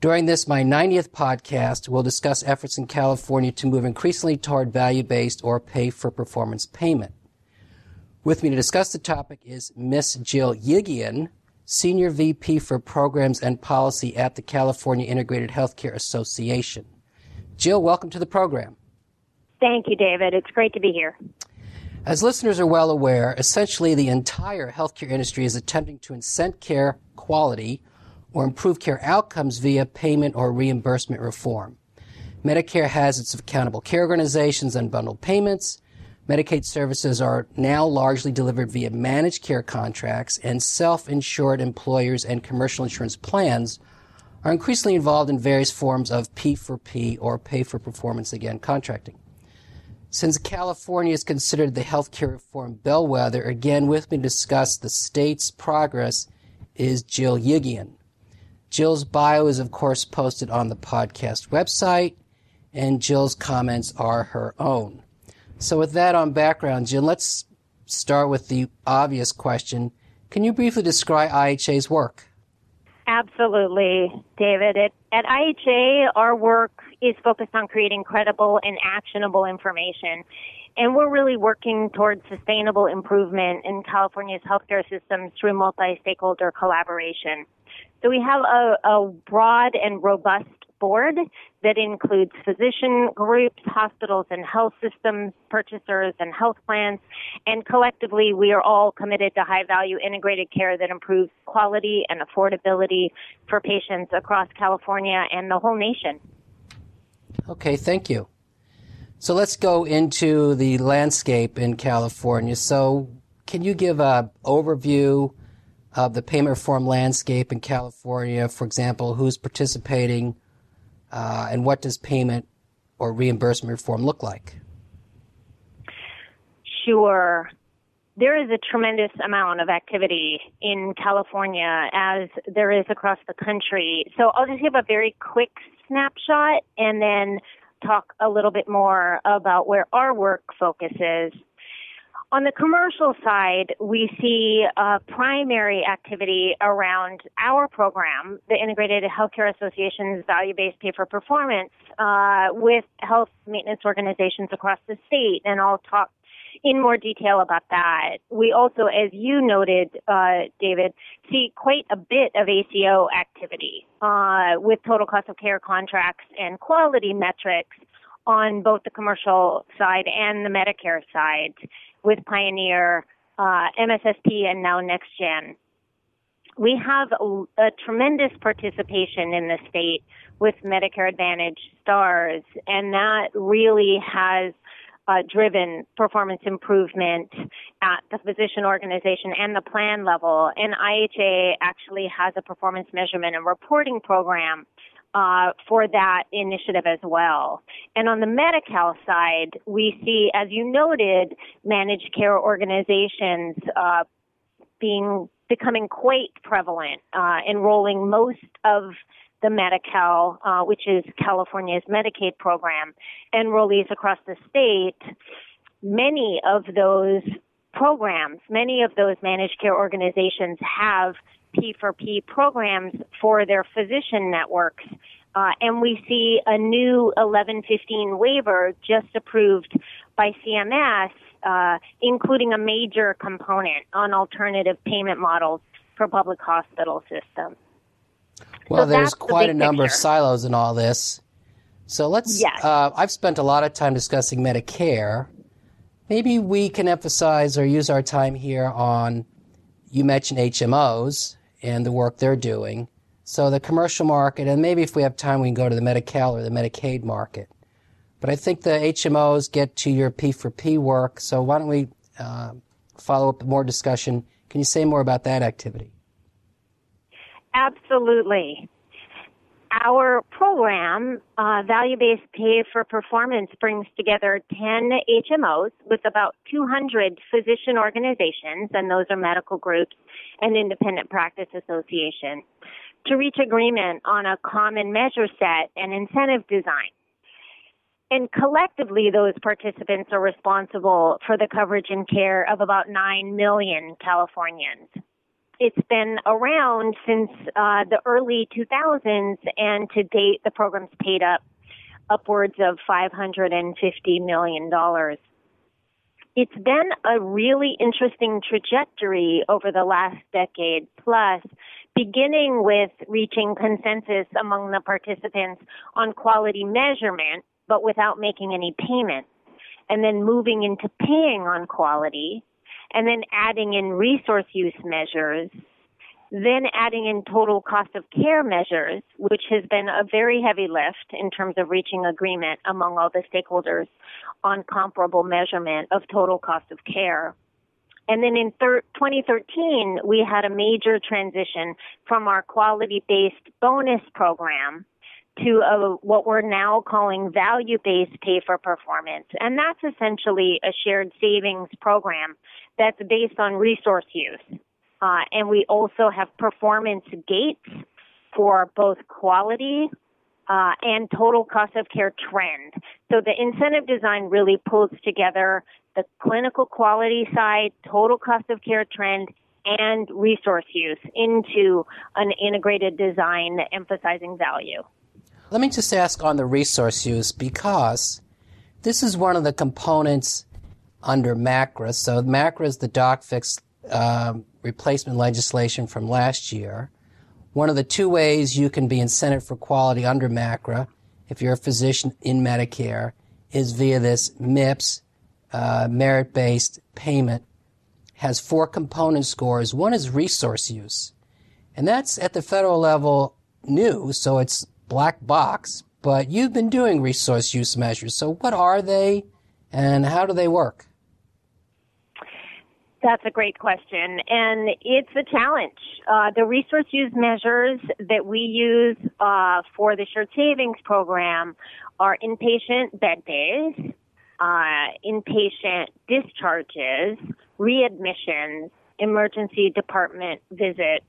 During this, my 90th podcast, we'll discuss efforts in California to move increasingly toward value-based or pay-for-performance payment. With me to discuss the topic is Miss Jill Yegian, Senior VP for Programs and Policy at the California Integrated Healthcare Association. Jill, welcome to the program. Thank you, David. It's great to be here. As listeners are well aware, essentially the entire healthcare industry is attempting to incent care quality or improve care outcomes via payment or reimbursement reform. Medicare has its accountable care organizations and bundled payments. Medicaid services are now largely delivered via managed care contracts, and self-insured employers and commercial insurance plans are increasingly involved in various forms of P for P or pay for performance again contracting. Since California is considered the healthcare reform bellwether, again with me to discuss the state's progress is Jill Yegian. Jill's bio is, of course, posted on the podcast website, and Jill's comments are her own. So, with that on background, Jill, let's start with the obvious question. Can you briefly describe IHA's work? Absolutely, David. At, at IHA, our work is focused on creating credible and actionable information. And we're really working towards sustainable improvement in California's healthcare systems through multi stakeholder collaboration. So we have a, a broad and robust board that includes physician groups, hospitals and health systems, purchasers and health plans, and collectively we are all committed to high value integrated care that improves quality and affordability for patients across California and the whole nation. Okay, thank you. So let's go into the landscape in California. So can you give an overview of the payment reform landscape in California? For example, who's participating uh, and what does payment or reimbursement reform look like? Sure. There is a tremendous amount of activity in California as there is across the country. So I'll just give a very quick snapshot and then talk a little bit more about where our work focuses. On the commercial side, we see a primary activity around our program, the Integrated Healthcare Association's value-based pay for performance, uh, with health maintenance organizations across the state, and I'll talk in more detail about that. We also, as you noted, uh, David, see quite a bit of ACO activity uh, with total cost of care contracts and quality metrics on both the commercial side and the Medicare side with Pioneer, uh, MSSP, and now NextGen. We have a, a, tremendous participation in the state with Medicare Advantage stars, and that really has uh, driven performance improvement at the physician organization and the plan level. And IHA actually has a performance measurement and reporting program uh, for that initiative as well. And on the Medi-Cal side, we see, as you noted, managed care organizations uh, being becoming quite prevalent, uh, enrolling most of the Medi-Cal, uh, which is California's Medicaid program, enrollees across the state. Many of those programs, many of those managed care organizations have P4P programs for their physician networks. Uh, and we see a new 1115 waiver just approved by CMS, uh, including a major component on alternative payment models for public hospital systems. Well, so there's quite the a number picture. of silos in all this. So let's. Yes. Uh, I've spent a lot of time discussing Medicare. Maybe we can emphasize or use our time here on. You mentioned HMOs, and the work they're doing. So the commercial market, and maybe if we have time, we can go to the Medi-Cal or the Medicaid market. But I think the HMOs get to your P4P work. So why don't we uh, follow up with more discussion? Can you say more about that activity? Absolutely. our program, uh, Value Based Pay for Performance, brings together 10 HMOs with about 200 physician organizations, and those are medical groups and independent practice associations, to reach agreement on a common measure set and incentive design. And collectively, those participants are responsible for the coverage and care of about 9 million Californians. It's been around since uh, the early 2000s, and to date, the program's paid up upwards of $550 million. It's been a really interesting trajectory over the last decade plus, beginning with reaching consensus among the participants on quality measurement but without making any payment. And then moving into paying on quality, and then adding in resource use measures, then adding in total cost of care measures, which has been a very heavy lift in terms of reaching agreement among all the stakeholders on comparable measurement of total cost of care. And then in thir- 2013, we had a major transition from our quality based bonus program to a, what we're now calling value based pay for performance. And that's essentially a shared savings program that's based on resource use. Uh, and we also have performance gates for both quality uh, and total cost of care trend. So the incentive design really pulls together the clinical quality side, total cost of care trend, and resource use into an integrated design emphasizing value. Let me just ask on the resource use because this is one of the components under MACRA. So MACRA is the doc fix uh, replacement legislation from last year. One of the two ways you can be incented for quality under MACRA, if you're a physician in Medicare, is via this MIPS, uh, merit-based payment. Has four component scores. One is resource use, and that's at the federal level new, so it's black box, but you've been doing resource use measures. So what are they and how do they work? That's a great question, and it's a challenge. Uh, the resource use measures that we use uh, for the shared savings program are inpatient bed days, uh, inpatient discharges, readmissions, emergency department visits,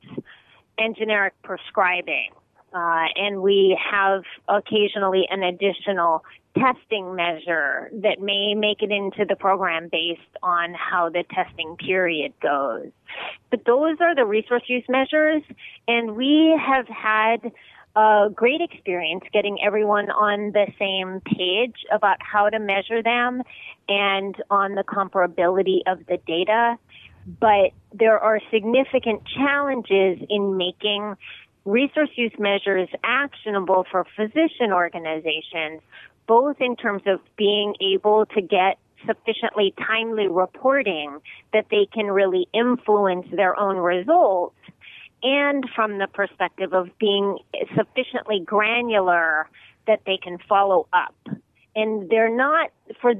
and generic prescribing. Uh, and we have occasionally an additional testing measure that may make it into the program based on how the testing period goes. But those are the resource use measures, and we have had a great experience getting everyone on the same page about how to measure them and on the comparability of the data. But there are significant challenges in making resource use measures actionable for physician organizations, both in terms of being able to get sufficiently timely reporting that they can really influence their own results and from the perspective of being sufficiently granular that they can follow up. And they're not, for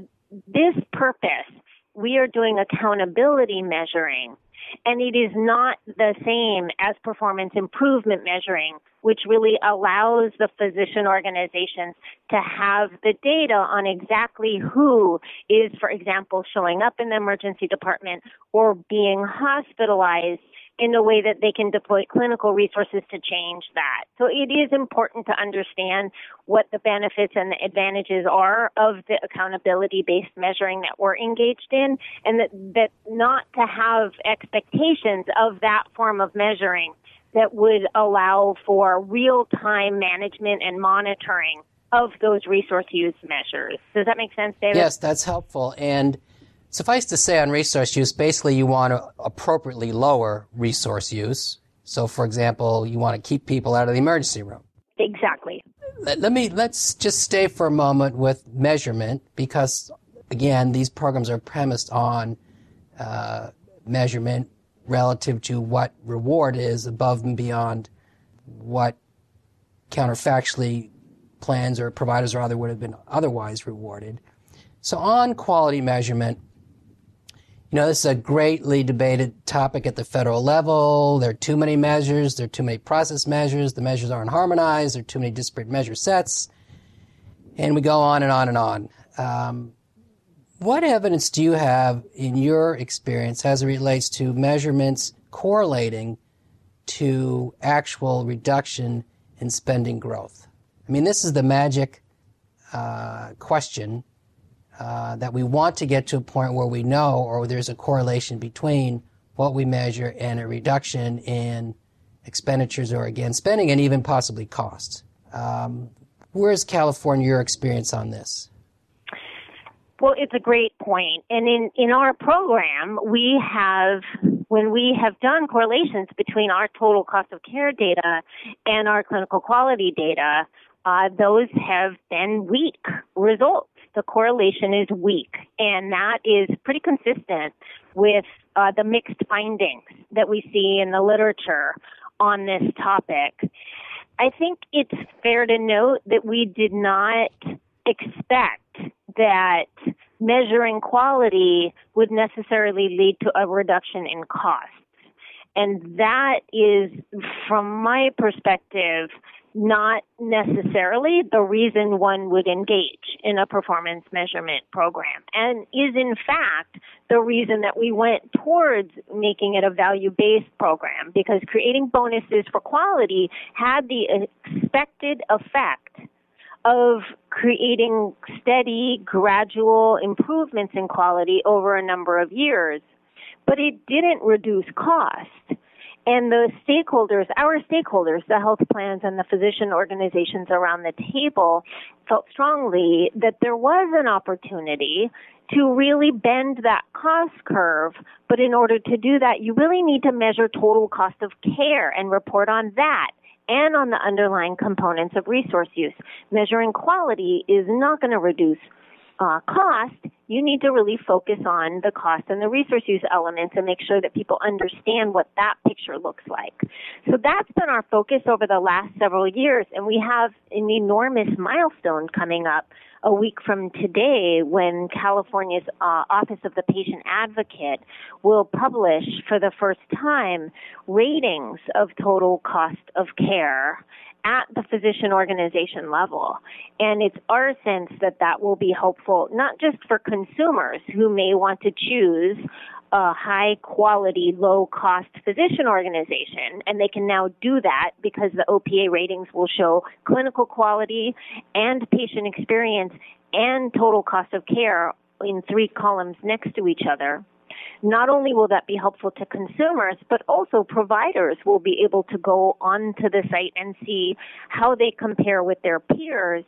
this purpose, we are doing accountability measuring and it is not the same as performance improvement measuring, which really allows the physician organizations to have the data on exactly who is, for example, showing up in the emergency department or being hospitalized in a way that they can deploy clinical resources to change that. So it is important to understand what the benefits and the advantages are of the accountability based measuring that we're engaged in and that, that not to have expectations of that form of measuring that would allow for real time management and monitoring of those resource use measures. Does that make sense, David? Yes, that's helpful. And Suffice to say on resource use, basically you want to appropriately lower resource use. So for example, you want to keep people out of the emergency room. Exactly. Let, let me, let's just stay for a moment with measurement because again, these programs are premised on uh, measurement relative to what reward is above and beyond what counterfactually plans or providers or other would have been otherwise rewarded. So on quality measurement, You know, this is a greatly debated topic at the federal level. There are too many measures. There are too many process measures. The measures aren't harmonized. There are too many disparate measure sets. And we go on and on and on. Um, what evidence do you have in your experience as it relates to measurements correlating to actual reduction in spending growth? I mean, this is the magic uh, question uh, that we want to get to a point where we know or there's a correlation between what we measure and a reduction in expenditures or again spending and even possibly costs. Um, where's California your experience on this? Well, it's a great point. And in, in our program, we have, when we have done correlations between our total cost of care data and our clinical quality data, uh, those have been weak results. The correlation is weak, and that is pretty consistent with uh, the mixed findings that we see in the literature on this topic. I think it's fair to note that we did not expect that measuring quality would necessarily lead to a reduction in costs. And that is, from my perspective, not necessarily the reason one would engage in a performance measurement program and is in fact the reason that we went towards making it a value based program because creating bonuses for quality had the expected effect of creating steady, gradual improvements in quality over a number of years. But it didn't reduce cost. And the stakeholders, our stakeholders, the health plans and the physician organizations around the table felt strongly that there was an opportunity to really bend that cost curve. But in order to do that, you really need to measure total cost of care and report on that and on the underlying components of resource use. Measuring quality is not going to reduce uh, cost, you need to really focus on the cost and the resource use elements and make sure that people understand what that picture looks like. So that's been our focus over the last several years, and we have an enormous milestone coming up a week from today when California's uh, Office of the Patient Advocate will publish for the first time ratings of total cost of care at the physician organization level. And it's our sense that that will be helpful not just for consumers who may want to choose a high quality, low cost physician organization, and they can now do that because the OPA ratings will show clinical quality and patient experience and total cost of care in three columns next to each other. Not only will that be helpful to consumers, but also providers will be able to go onto the site and see how they compare with their peers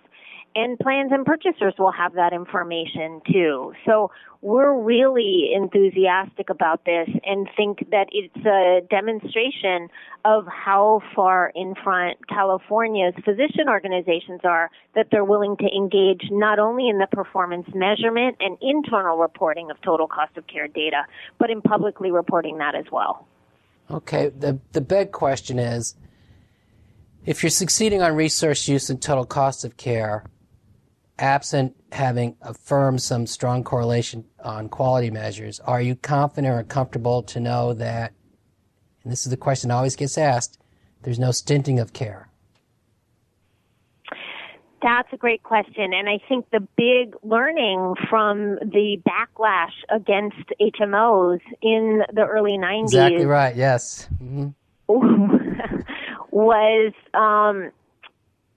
and plans and purchasers will have that information too. So we're really enthusiastic about this and think that it's a demonstration of how far in front California's physician organizations are that they're willing to engage not only in the performance measurement and internal reporting of total cost of care data, but in publicly reporting that as well. Okay, the, the big question is if you're succeeding on resource use and total cost of care, absent having affirmed some strong correlation on quality measures, are you confident or comfortable to know that, and this is the question that always gets asked, there's no stinting of care? That's a great question. And I think the big learning from the backlash against HMOs in the early 90s. Exactly right, yes. Mm-hmm. was um,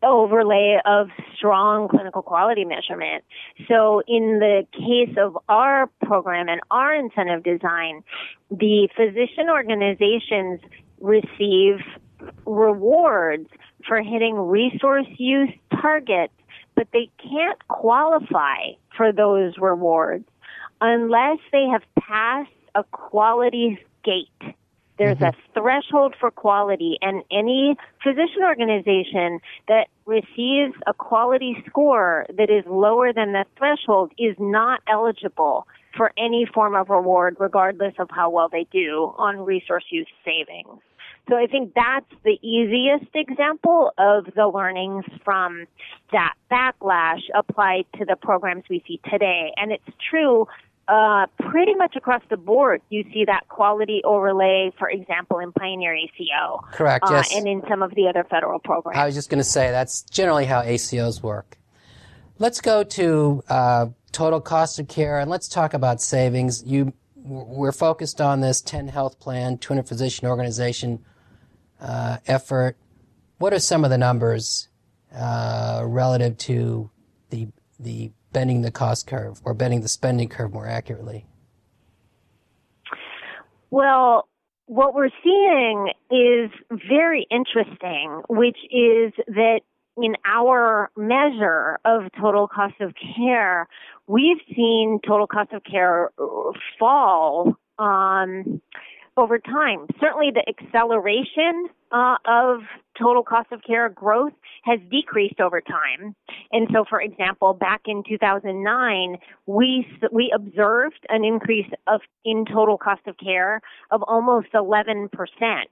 overlay of strong clinical quality measurement. So in the case of our program and our incentive design, the physician organizations receive rewards for hitting resource use targets, but they can't qualify for those rewards unless they have passed a quality gate. There's mm-hmm. a threshold for quality, and any physician organization that receives a quality score that is lower than the threshold is not eligible for any form of reward, regardless of how well they do on resource use savings. So I think that's the easiest example of the learnings from that backlash applied to the programs we see today. And it's true uh, pretty much across the board, you see that quality overlay, for example, in Pioneer ACO. Correct, uh, yes. And in some of the other federal programs. I was just going to say that's generally how ACOs work. Let's go to uh, total cost of care and let's talk about savings. You, we're focused on this 10 health plan, 200 physician organization uh, effort. What are some of the numbers uh, relative to the the bending the cost curve or bending the spending curve more accurately? Well, what we're seeing is very interesting, which is that in our measure of total cost of care, we've seen total cost of care fall um, over time. Certainly, the acceleration uh, of total cost of care growth has decreased over time. And so, for example, back in 2009, we we observed an increase of in total cost of care of almost 11 percent.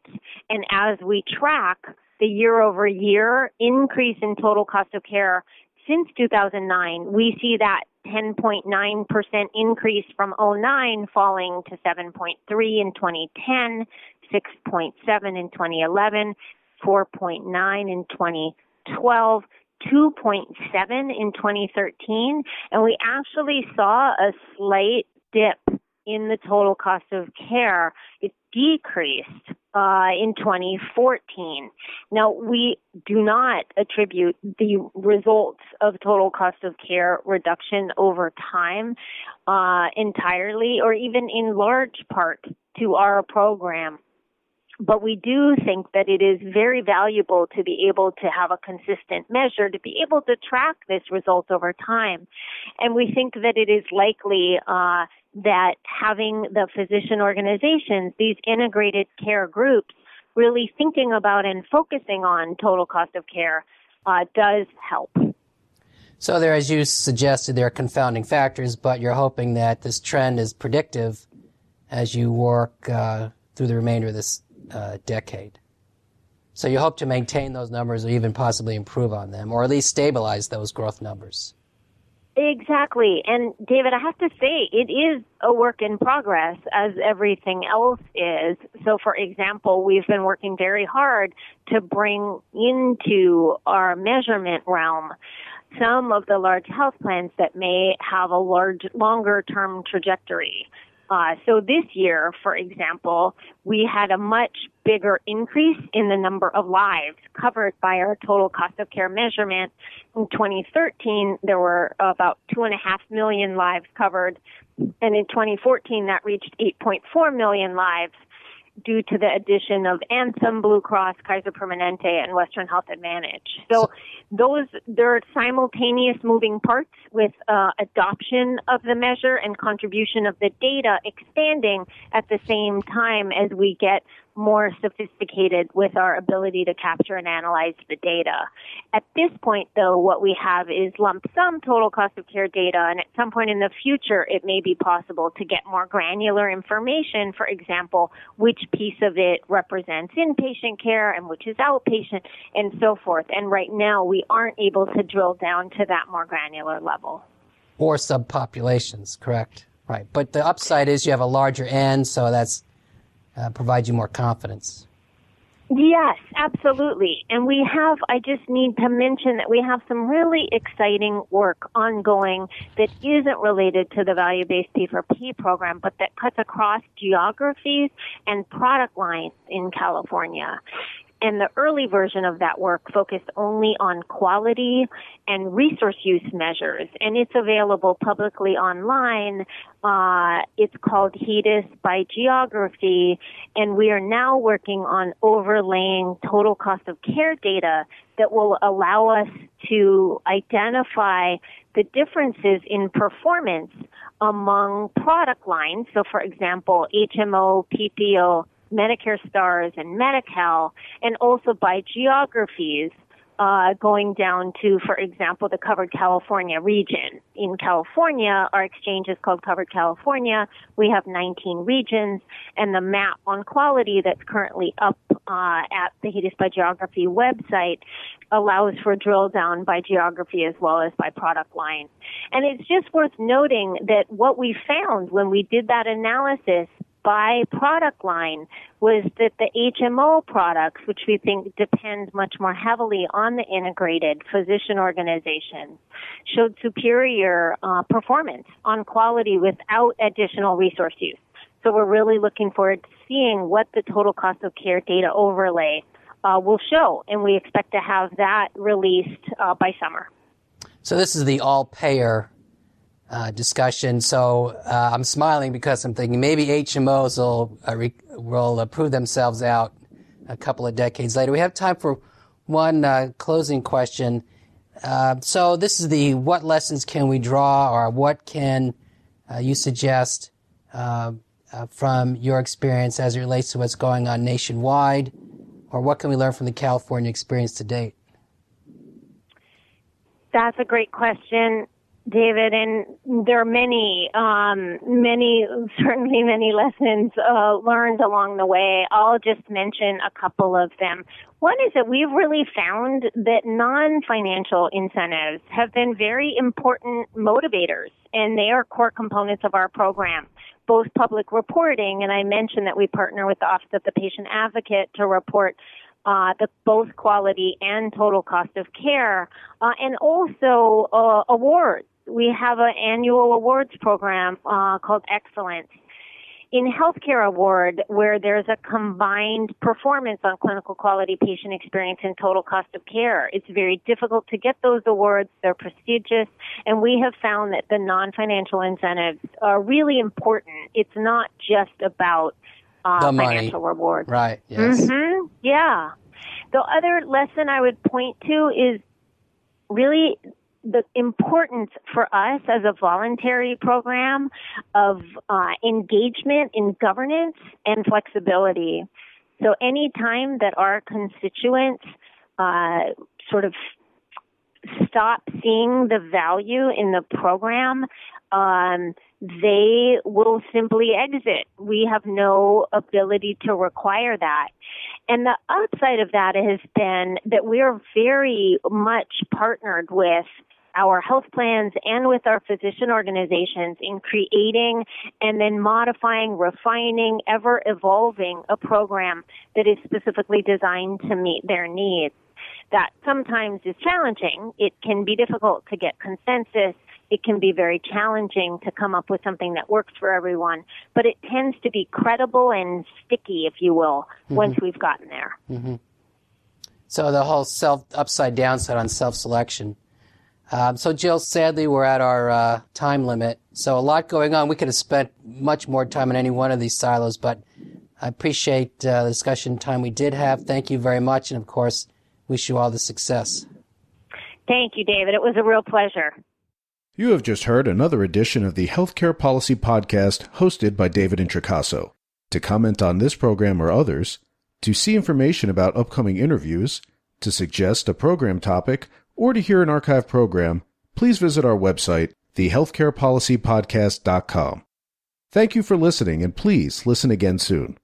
And as we track the year over year increase in total cost of care since 2009, we see that 10.9% increase from 09 falling to 7.3 in 2010, 6.7 in 2011, 4.9 in 2012, 2.7 in 2013, and we actually saw a slight dip in the total cost of care. It decreased uh, in 2014. Now, we do not attribute the results of total cost of care reduction over time uh, entirely or even in large part to our program. But we do think that it is very valuable to be able to have a consistent measure, to be able to track this result over time. And we think that it is likely uh, that having the physician organizations, these integrated care groups, really thinking about and focusing on total cost of care uh, does help. So there, as you suggested, there are confounding factors, but you're hoping that this trend is predictive as you work uh, through the remainder of this uh, decade. So you hope to maintain those numbers or even possibly improve on them, or at least stabilize those growth numbers. Exactly. And David, I have to say, it is a work in progress as everything else is. So, for example, we've been working very hard to bring into our measurement realm some of the large health plans that may have a large, longer term trajectory. Uh, so this year, for example, we had a much bigger increase in the number of lives covered by our total cost of care measurement. In 2013, there were about two and a half million lives covered, and in 2014, that reached 8.4 million lives due to the addition of Anthem, Blue Cross, Kaiser Permanente, and Western Health Advantage. So those there are simultaneous moving parts with uh, adoption of the measure and contribution of the data expanding at the same time as we get more sophisticated with our ability to capture and analyze the data. At this point, though, what we have is lump sum total cost of care data, and at some point in the future, it may be possible to get more granular information. For example, which piece of it represents inpatient care and which is outpatient, and so forth. And right now, we aren't able to drill down to that more granular level. Or subpopulations, correct? Right. But the upside is you have a larger N, so that's uh, provide you more confidence. Yes, absolutely. And we have, I just need to mention that we have some really exciting work ongoing that isn't related to the value based P4P program, but that cuts across geographies and product lines in California. And the early version of that work focused only on quality and resource use measures. And it's available publicly online. Uh, it's called HEDIS by geography. And we are now working on overlaying total cost of care data that will allow us to identify the differences in performance among product lines. So, for example, HMO, PPO, Medicare Stars and Medi-Cal, and also by geographies, uh, going down to, for example, the covered California region. In California, our exchange is called Covered California. We have 19 regions, and the map on quality that's currently up uh, at the HEDIS by Geography website allows for drill down by geography as well as by product line. And it's just worth noting that what we found when we did that analysis by product line was that the HMO products, which we think depend much more heavily on the integrated physician organization, showed superior uh, performance on quality without additional resource use. So we're really looking forward to seeing what the total cost of care data overlay uh, will show, and we expect to have that released uh, by summer. So this is the all payer uh, discussion. So uh, I'm smiling because I'm thinking maybe HMOs will uh, re- will uh, prove themselves out a couple of decades later. We have time for one uh, closing question. Uh, so this is the what lessons can we draw, or what can you suggest from your experience as it relates to what's going on nationwide, or what can we learn from the California experience to date? That's a great question. David, and there are many, um, many, certainly many lessons uh, learned along the way. I'll just mention a couple of them. One is that we've really found that non-financial incentives have been very important motivators, and they are core components of our program. Both public reporting, and I mentioned that we partner with the Office of the Patient Advocate to report uh, the both quality and total cost of care, uh, and also uh, awards we have an annual awards program uh, called Excellence. In Healthcare Award, where there's a combined performance on clinical quality patient experience and total cost of care, it's very difficult to get those awards. They're prestigious, and we have found that the non-financial incentives are really important. It's not just about uh, the financial money. reward. Right. Yes. Mm-hmm. Yeah. The other lesson I would point to is really the importance for us as a voluntary program of uh, engagement in governance and flexibility. So any time that our constituents uh, sort of stop seeing the value in the program, um, they will simply exit. We have no ability to require that. And the upside of that has been that we are very much partnered with our health plans and with our physician organizations in creating and then modifying, refining, ever evolving a program that is specifically designed to meet their needs. That sometimes is challenging. It can be difficult to get consensus. It can be very challenging to come up with something that works for everyone, but it tends to be credible and sticky, if you will, mm-hmm. once we've gotten there. Mm-hmm. So the whole self upside downside on self selection um, so, Jill, sadly, we're at our uh, time limit. So, a lot going on. We could have spent much more time in any one of these silos, but I appreciate uh, the discussion time we did have. Thank you very much. And, of course, wish you all the success. Thank you, David. It was a real pleasure. You have just heard another edition of the Healthcare Policy Podcast hosted by David Introcaso. To comment on this program or others, to see information about upcoming interviews, to suggest a program topic, or to hear an archive program, please visit our website, thehealthcarepolicypodcast.com. Thank you for listening, and please listen again soon.